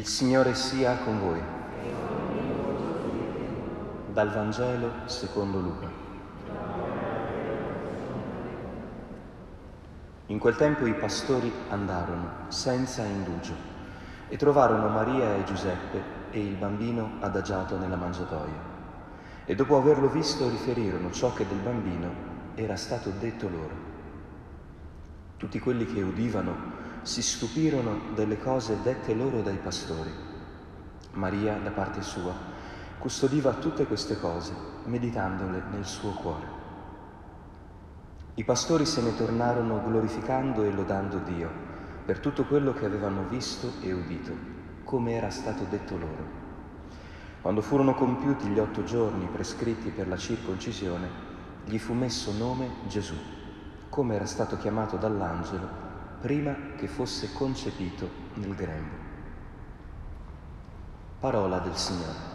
Il Signore sia con voi. Dal Vangelo secondo Luca. In quel tempo i pastori andarono senza indugio e trovarono Maria e Giuseppe e il bambino adagiato nella mangiatoia. E dopo averlo visto riferirono ciò che del bambino era stato detto loro. Tutti quelli che udivano si stupirono delle cose dette loro dai pastori. Maria, da parte sua, custodiva tutte queste cose, meditandole nel suo cuore. I pastori se ne tornarono glorificando e lodando Dio per tutto quello che avevano visto e udito, come era stato detto loro. Quando furono compiuti gli otto giorni prescritti per la circoncisione, gli fu messo nome Gesù, come era stato chiamato dall'angelo prima che fosse concepito nel grembo. Parola del Signore.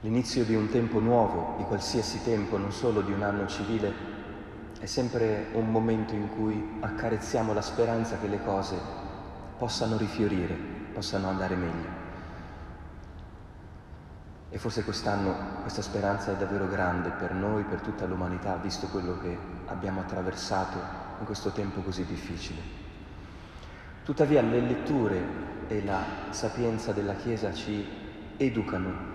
L'inizio di un tempo nuovo, di qualsiasi tempo, non solo di un anno civile, è sempre un momento in cui accarezziamo la speranza che le cose possano rifiorire, possano andare meglio. E forse quest'anno questa speranza è davvero grande per noi, per tutta l'umanità, visto quello che abbiamo attraversato in questo tempo così difficile. Tuttavia le letture e la sapienza della Chiesa ci educano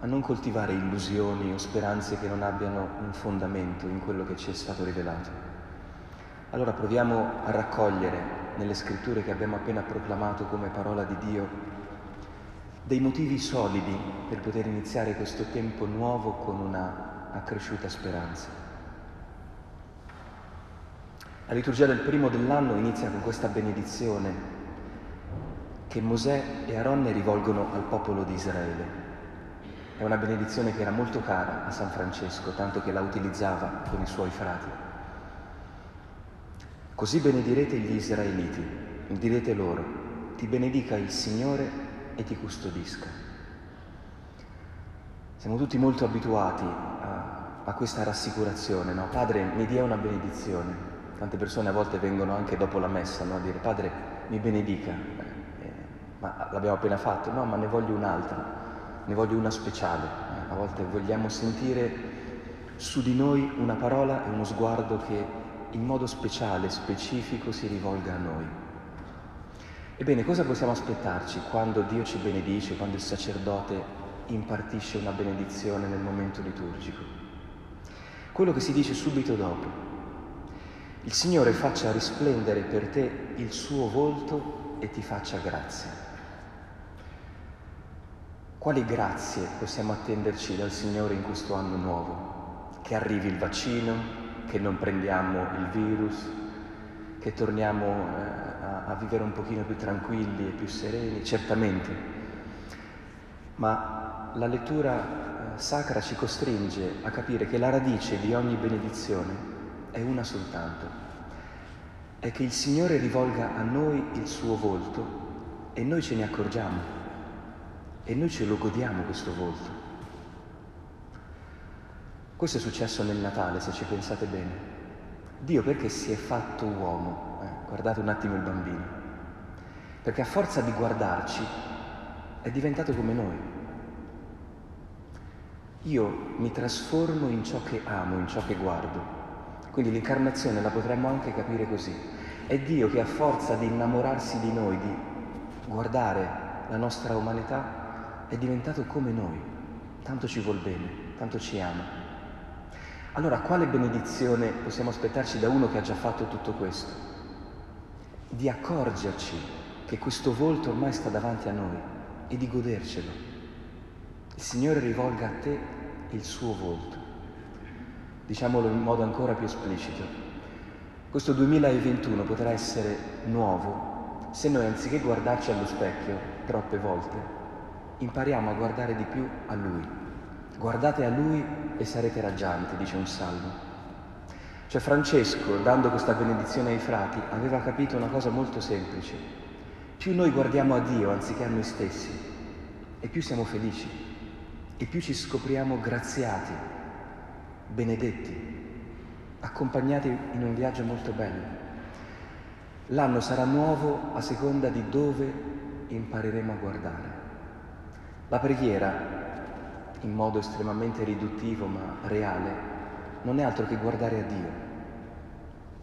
a non coltivare illusioni o speranze che non abbiano un fondamento in quello che ci è stato rivelato. Allora proviamo a raccogliere nelle scritture che abbiamo appena proclamato come parola di Dio dei motivi solidi per poter iniziare questo tempo nuovo con una accresciuta speranza. La liturgia del primo dell'anno inizia con questa benedizione che Mosè e Aronne rivolgono al popolo di Israele. È una benedizione che era molto cara a San Francesco, tanto che la utilizzava con i suoi frati. Così benedirete gli israeliti, direte loro, ti benedica il Signore e ti custodisca. Siamo tutti molto abituati a, a questa rassicurazione, no? Padre, mi dia una benedizione. Tante persone a volte vengono anche dopo la messa no? a dire Padre, mi benedica. Eh, ma l'abbiamo appena fatto? No, ma ne voglio un'altra, ne voglio una speciale. Eh, a volte vogliamo sentire su di noi una parola e uno sguardo che in modo speciale, specifico si rivolga a noi. Ebbene, cosa possiamo aspettarci quando Dio ci benedice, quando il sacerdote impartisce una benedizione nel momento liturgico? Quello che si dice subito dopo. Il Signore faccia risplendere per te il suo volto e ti faccia grazia. Quali grazie possiamo attenderci dal Signore in questo anno nuovo? Che arrivi il vaccino, che non prendiamo il virus, che torniamo eh, a, a vivere un pochino più tranquilli e più sereni, certamente, ma la lettura eh, sacra ci costringe a capire che la radice di ogni benedizione è una soltanto, è che il Signore rivolga a noi il suo volto e noi ce ne accorgiamo e noi ce lo godiamo questo volto. Questo è successo nel Natale, se ci pensate bene. Dio perché si è fatto uomo? guardate un attimo il bambino, perché a forza di guardarci è diventato come noi. Io mi trasformo in ciò che amo, in ciò che guardo. Quindi l'incarnazione la potremmo anche capire così. È Dio che a forza di innamorarsi di noi, di guardare la nostra umanità, è diventato come noi. Tanto ci vuol bene, tanto ci ama. Allora quale benedizione possiamo aspettarci da uno che ha già fatto tutto questo? di accorgerci che questo volto ormai sta davanti a noi e di godercelo. Il Signore rivolga a te il suo volto. Diciamolo in modo ancora più esplicito. Questo 2021 potrà essere nuovo se noi anziché guardarci allo specchio troppe volte, impariamo a guardare di più a Lui. Guardate a Lui e sarete raggianti, dice un salmo. Cioè Francesco, dando questa benedizione ai frati, aveva capito una cosa molto semplice. Più noi guardiamo a Dio anziché a noi stessi, e più siamo felici. e più ci scopriamo graziati, benedetti, accompagnati in un viaggio molto bello. L'anno sarà nuovo a seconda di dove impareremo a guardare. La preghiera, in modo estremamente riduttivo ma reale, non è altro che guardare a Dio.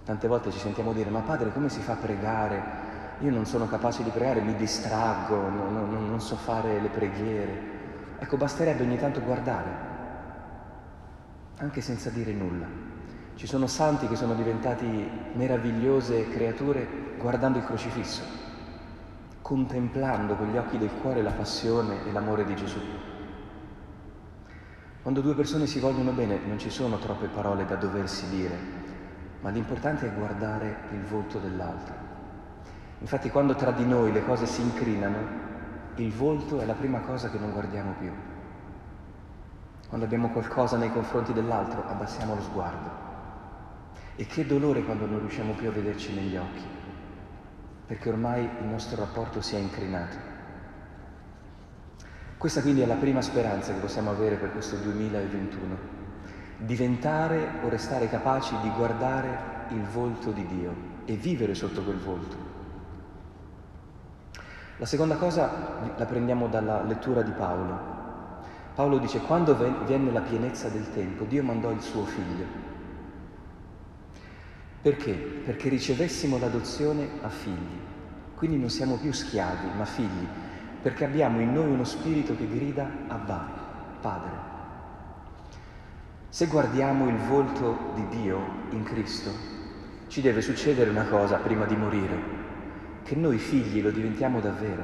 Tante volte ci sentiamo dire, ma padre come si fa a pregare? Io non sono capace di pregare, mi distraggo, non, non, non so fare le preghiere. Ecco, basterebbe ogni tanto guardare, anche senza dire nulla. Ci sono santi che sono diventati meravigliose creature guardando il crocifisso, contemplando con gli occhi del cuore la passione e l'amore di Gesù. Quando due persone si vogliono bene non ci sono troppe parole da doversi dire, ma l'importante è guardare il volto dell'altro. Infatti quando tra di noi le cose si incrinano, il volto è la prima cosa che non guardiamo più. Quando abbiamo qualcosa nei confronti dell'altro, abbassiamo lo sguardo. E che dolore quando non riusciamo più a vederci negli occhi, perché ormai il nostro rapporto si è incrinato. Questa quindi è la prima speranza che possiamo avere per questo 2021, diventare o restare capaci di guardare il volto di Dio e vivere sotto quel volto. La seconda cosa la prendiamo dalla lettura di Paolo. Paolo dice, quando venne la pienezza del tempo, Dio mandò il suo figlio perché? Perché ricevessimo l'adozione a figli. Quindi non siamo più schiavi, ma figli, perché abbiamo in noi uno spirito che grida Abba, Padre. Se guardiamo il volto di Dio in Cristo, ci deve succedere una cosa prima di morire, che noi figli lo diventiamo davvero,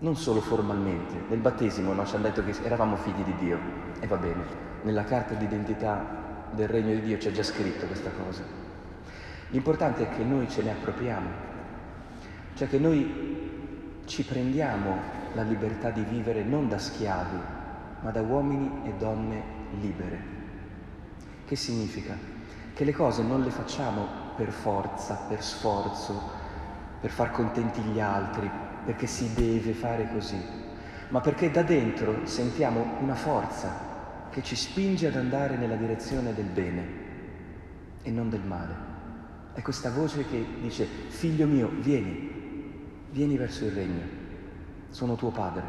non solo formalmente. Nel battesimo no, ci hanno detto che eravamo figli di Dio, e va bene, nella carta d'identità del regno di Dio c'è già scritto questa cosa. L'importante è che noi ce ne appropriamo, cioè che noi ci prendiamo la libertà di vivere non da schiavi, ma da uomini e donne libere. Che significa? Che le cose non le facciamo per forza, per sforzo, per far contenti gli altri, perché si deve fare così, ma perché da dentro sentiamo una forza che ci spinge ad andare nella direzione del bene e non del male. È questa voce che dice, figlio mio, vieni, vieni verso il regno, sono tuo padre.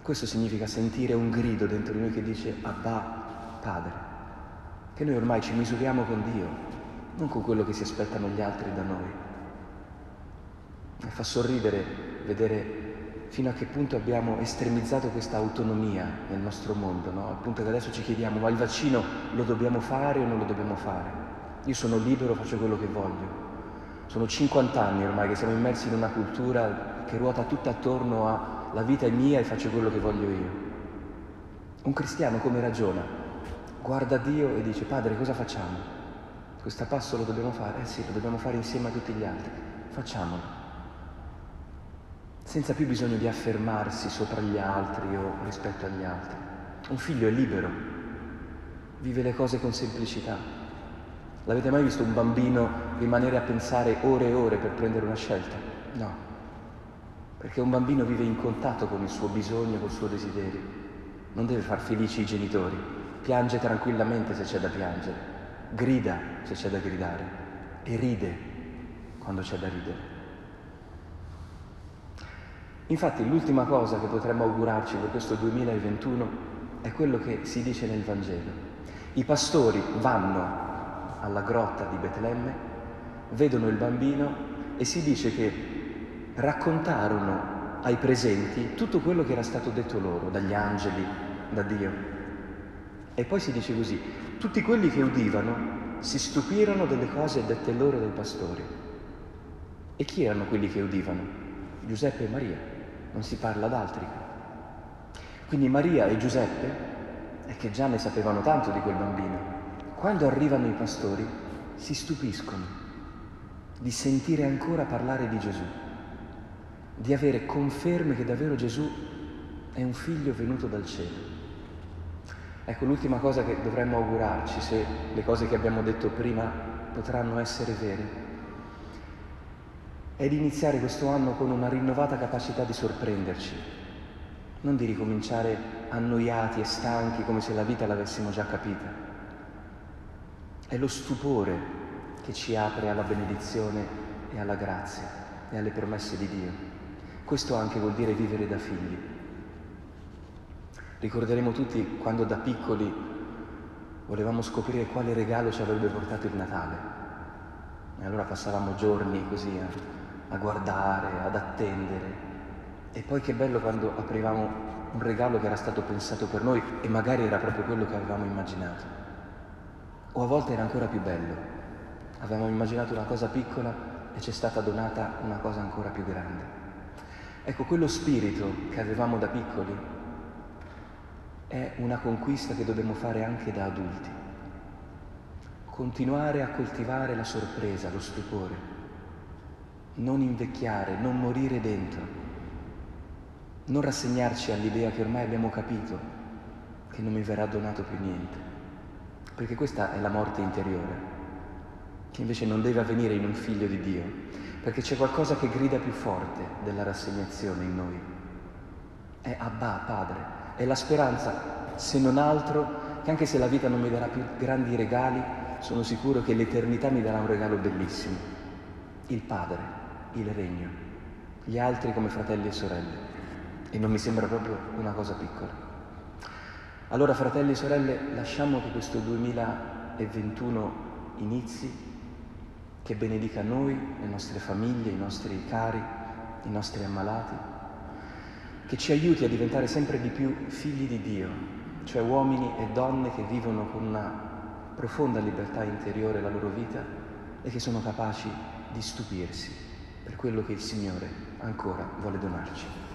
Questo significa sentire un grido dentro di noi che dice, Abba, padre, che noi ormai ci misuriamo con Dio, non con quello che si aspettano gli altri da noi. E fa sorridere vedere fino a che punto abbiamo estremizzato questa autonomia nel nostro mondo, no? al punto che adesso ci chiediamo ma il vaccino lo dobbiamo fare o non lo dobbiamo fare? Io sono libero, faccio quello che voglio. Sono 50 anni ormai che siamo immersi in una cultura che ruota tutta attorno a la vita è mia e faccio quello che voglio io. Un cristiano come ragiona? Guarda Dio e dice, Padre, cosa facciamo? Questo passo lo dobbiamo fare? Eh sì, lo dobbiamo fare insieme a tutti gli altri. Facciamolo senza più bisogno di affermarsi sopra gli altri o rispetto agli altri. Un figlio è libero, vive le cose con semplicità. L'avete mai visto un bambino rimanere a pensare ore e ore per prendere una scelta? No, perché un bambino vive in contatto con il suo bisogno, col suo desiderio. Non deve far felici i genitori, piange tranquillamente se c'è da piangere, grida se c'è da gridare e ride quando c'è da ridere. Infatti l'ultima cosa che potremmo augurarci per questo 2021 è quello che si dice nel Vangelo. I pastori vanno alla grotta di Betlemme, vedono il bambino e si dice che raccontarono ai presenti tutto quello che era stato detto loro dagli angeli, da Dio. E poi si dice così, tutti quelli che udivano si stupirono delle cose dette loro dai pastori. E chi erano quelli che udivano? Giuseppe e Maria non si parla d'altri. Quindi Maria e Giuseppe, e che già ne sapevano tanto di quel bambino, quando arrivano i pastori si stupiscono di sentire ancora parlare di Gesù, di avere conferme che davvero Gesù è un figlio venuto dal cielo. Ecco l'ultima cosa che dovremmo augurarci, se le cose che abbiamo detto prima potranno essere vere, è di iniziare questo anno con una rinnovata capacità di sorprenderci, non di ricominciare annoiati e stanchi come se la vita l'avessimo già capita. È lo stupore che ci apre alla benedizione e alla grazia e alle promesse di Dio. Questo anche vuol dire vivere da figli. Ricorderemo tutti quando da piccoli volevamo scoprire quale regalo ci avrebbe portato il Natale. E allora passavamo giorni così a, a guardare, ad attendere. E poi che bello quando aprivamo un regalo che era stato pensato per noi e magari era proprio quello che avevamo immaginato. O a volte era ancora più bello. Avevamo immaginato una cosa piccola e ci è stata donata una cosa ancora più grande. Ecco, quello spirito che avevamo da piccoli è una conquista che dobbiamo fare anche da adulti. Continuare a coltivare la sorpresa, lo stupore, non invecchiare, non morire dentro, non rassegnarci all'idea che ormai abbiamo capito che non mi verrà donato più niente perché questa è la morte interiore, che invece non deve avvenire in un figlio di Dio, perché c'è qualcosa che grida più forte della rassegnazione in noi. È Abba, Padre, è la speranza, se non altro, che anche se la vita non mi darà più grandi regali, sono sicuro che l'eternità mi darà un regalo bellissimo, il Padre, il Regno, gli altri come fratelli e sorelle. E non mi sembra proprio una cosa piccola. Allora fratelli e sorelle, lasciamo che questo 2021 inizi, che benedica noi, le nostre famiglie, i nostri cari, i nostri ammalati, che ci aiuti a diventare sempre di più figli di Dio, cioè uomini e donne che vivono con una profonda libertà interiore la loro vita e che sono capaci di stupirsi per quello che il Signore ancora vuole donarci.